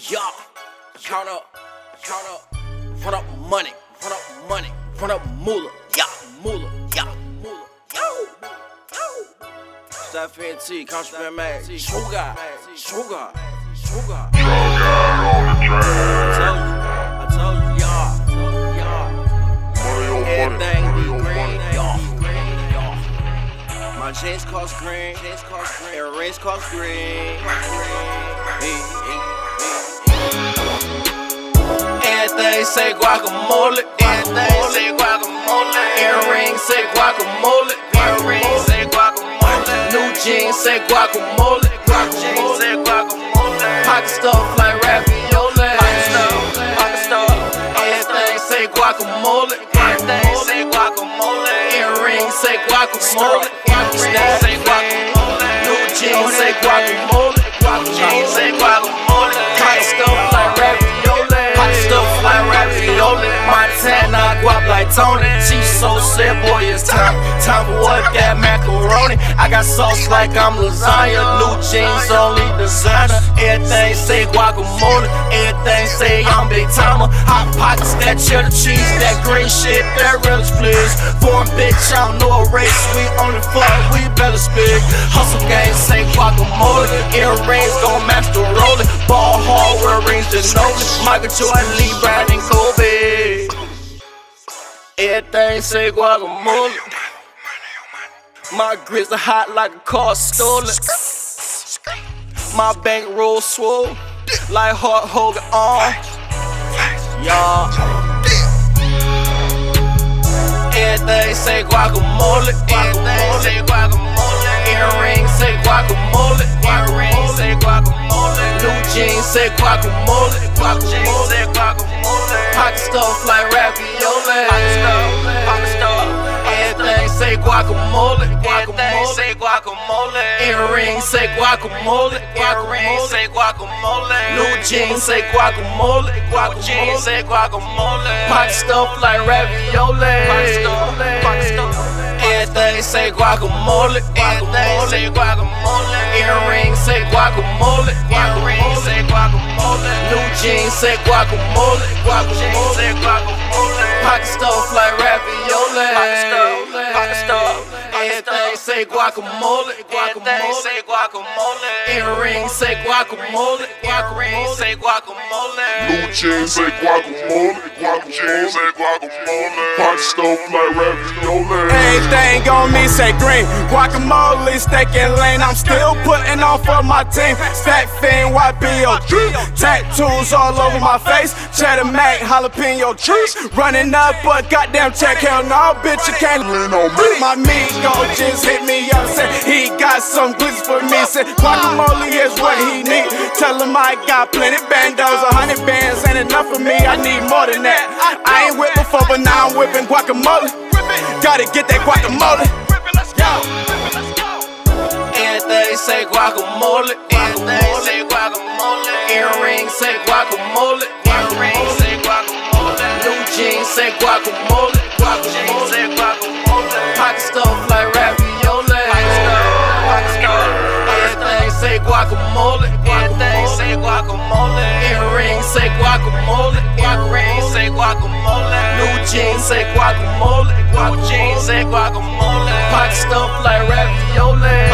Yeah, count up, count up, run up money, run up money, run up moolah, yeah, moolah, yeah, moolah, yo, yo. Stop FNT, Contraband Mac, Sugar, Sugar, Sugar. I told you, I told you. Everything be green, yeah. My jeans cost green, jeans cost green, and rings cost green. Hey, hey, hey. Everything say guacamole, everything say guacamole. Earrings say guacamole, earrings say guacamole. New jeans say guacamole, jeans say guacamole. Pocket stuff like ravioli, pocket stuff, pocket stuff. Everything say guacamole, everything say guacamole. Earrings say guacamole, earrings say guacamole. New jeans say guacamole, Tony. She so sad, boy, it's time. Time for what that macaroni. I got sauce like I'm lasagna. New jeans, only designer. Everything say guacamole. Everything say I'm big timer. Hot pockets, that cheddar cheese, that green shit, that relish, please. Foreign bitch, I don't know a race. We only fuck, we better speak. Hustle game, say guacamole. Earrings gon' match the rolling. Ball hard, wear rings, the Nolan. Michael Jordan, LeBron, and Kobe. Everything say guacamole. My grits are hot like a car stolen. My bankroll swole like Hulk Hogan uh. on. Y'all. Everything say guacamole. Everything say guacamole. Earrings say guacamole. Guacamole. Everything say guacamole. Earrings say guacamole. Earrings say guacamole. New jeans say guacamole. Jeans say guacamole. Pocket stuff like ravioli. Pocket stuff. Everything say guacamole. Everything say guacamole. Earrings say guacamole. Earrings say guacamole. New jeans say guacamole. Jeans say guacamole. Say guacamole. Everything say guacamole. Earrings say guacamole. Earrings say guacamole. New jeans say guacamole, guac jeans say guacamole. Hot stove like ravioli. Everything on me say green. Guacamole, steak and lane. I'm still putting on for my team. Stack Fiend, YBOG. Tattoos all over my face. Cheddar Mac, jalapeno trees. Running up, but goddamn check. Hell no, bitch, you can't lean on me. My meat go just hit me up. Said he got some glitz for me. Said guacamole is what he need. Tell him I got plenty bandos. Get that guacamole. Everything say guacamole. Everything say guacamole. Earrings say guacamole. Earrings say guacamole. New jeans say guacamole. Jeans say guacamole. Pocket stuff like ravioli. Pocket stuff. Pocket stuff. Everything say guacamole. Everything say guacamole. Earrings say guacamole. Earrings say guacamole. New jeans say guacamole. Jeans say guacamole. Pocket stuff like ravioli.